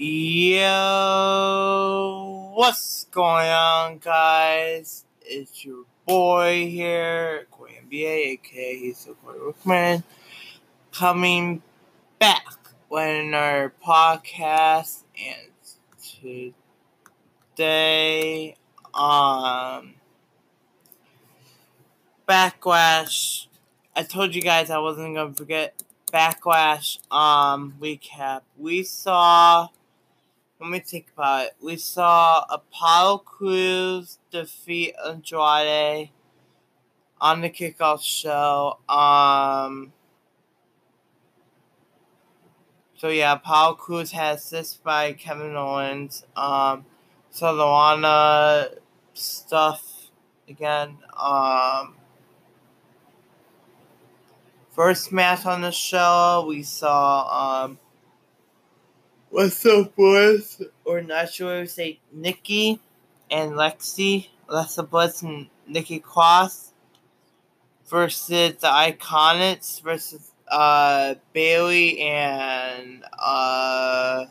Yo, what's going on, guys? It's your boy here, Corey NBA, aka he's the Corey Rookman, coming back with another podcast. And today, um, Backlash. I told you guys I wasn't gonna forget Backlash um recap. We saw let me think about it. We saw Apollo Crews defeat Andrade on the kickoff show. Um so yeah, Apollo Crews has this by Kevin Owens. Um so Lana stuff again. Um first match on the show we saw um what's up boys or not sure if say Nikki and Lexi Alexa Bliss and Nikki Cross versus the IIconics versus uh Bayley and uh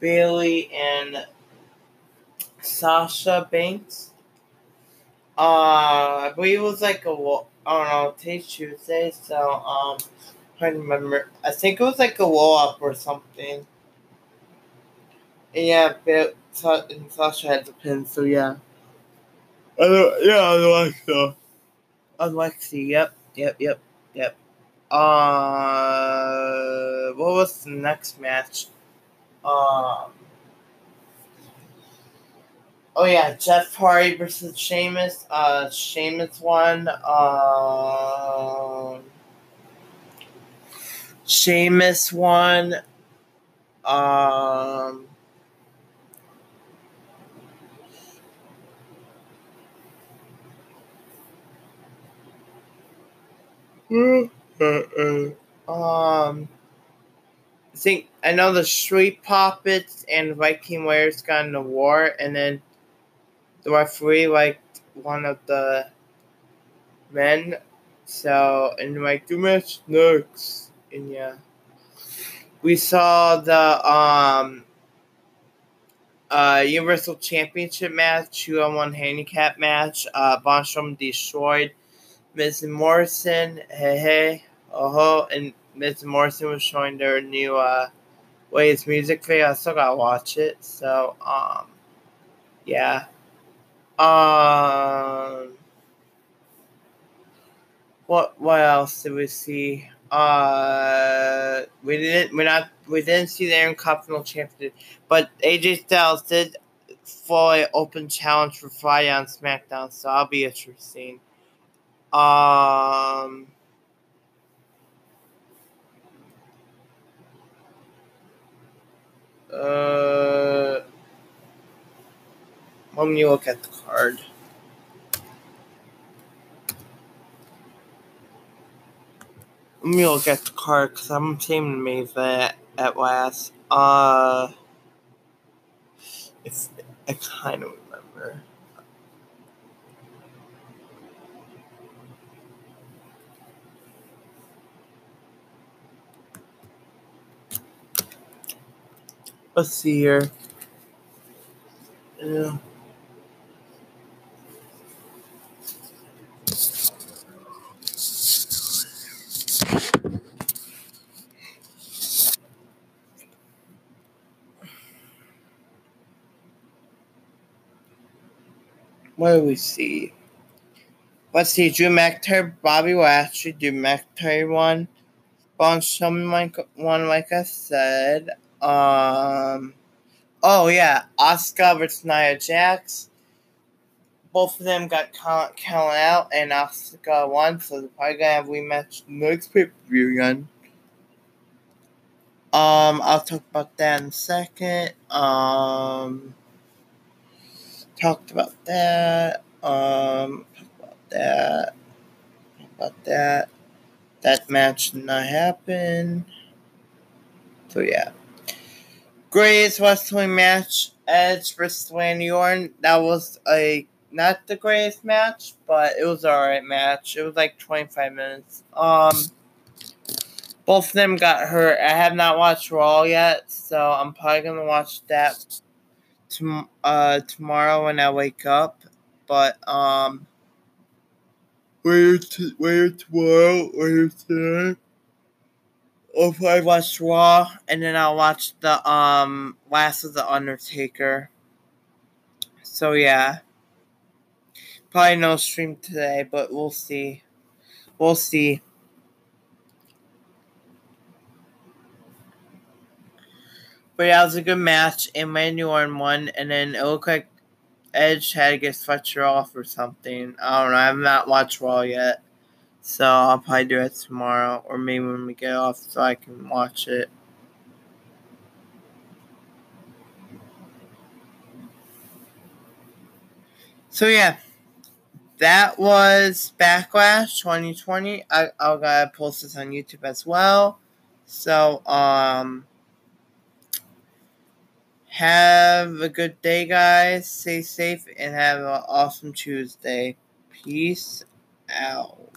Bayley and Sasha Banks. Uh I believe it was like a I don't know, Tuesday, so um I remember. I think it was like a wall up or something. And yeah, Bill and Sasha had the pin, so yeah. Uh, yeah, Alexa. Alexi, yep, yep, yep, yep. Uh, what was the next match? Um, oh yeah, Jeff Hardy versus Sheamus. Uh, Sheamus won. Um, Sheamus won. Um, um, I think I know the Street Profits and Viking Warriors got in a war, and then the referee liked one of the men. So, and like the match next, and yeah, we saw the um uh Universal Championship match, two on one handicap match. Uh, Braun Strowman destroyed Miz Morrison. Hey hey, oh ho, and Miz Morrison was showing their new uh Waves music video. I still gotta watch it. So um, yeah. Um, what what else did we see? Uh, we didn't We're not we didn't see the Intercontinental Champion, but AJ Styles did fully open challenge for Friday on SmackDown, so I'll be interesting. Um. Uh, let me look at the card. Me look at the card because I'm seeming amazed at at last. Uh, it's I kind of remember. Let's see here. Yeah. What do we see? Let's see. Drew McIntyre, Bobby Lashley, Drew McIntyre won. Braun Strowman like one, like I said. Um. Oh yeah, Asuka versus Nia Jax. Both of them got count, counted out, and Asuka won, so they're probably gonna have rematch next pay per view again. Um, I'll talk about that in a second. Um, talked about that. Um, about that. About that. That match did not happen. So yeah. Greatest wrestling match: Edge versus Randy Orton. That was a not the greatest match, but it was alright match. It was like twenty five minutes. Um, both of them got hurt. I have not watched Raw yet, so I'm probably gonna watch that tom- uh, tomorrow when I wake up. But um, later, t- later tomorrow, later today, I'll probably watch Raw, and then I'll watch the um Last of the Undertaker. So yeah, probably no stream today, but we'll see. We'll see. But yeah, it was a good match. And Orton won, and then it looked like Edge had to get Fletcher off or something. I don't know. I have not watched Raw yet. So I'll probably do it tomorrow, or maybe when we get off so I can watch it. So yeah, that was Backlash 2020. I, I'll gotta post this on YouTube as well. So um have a good day, guys. Stay safe and have an awesome Tuesday. Peace out.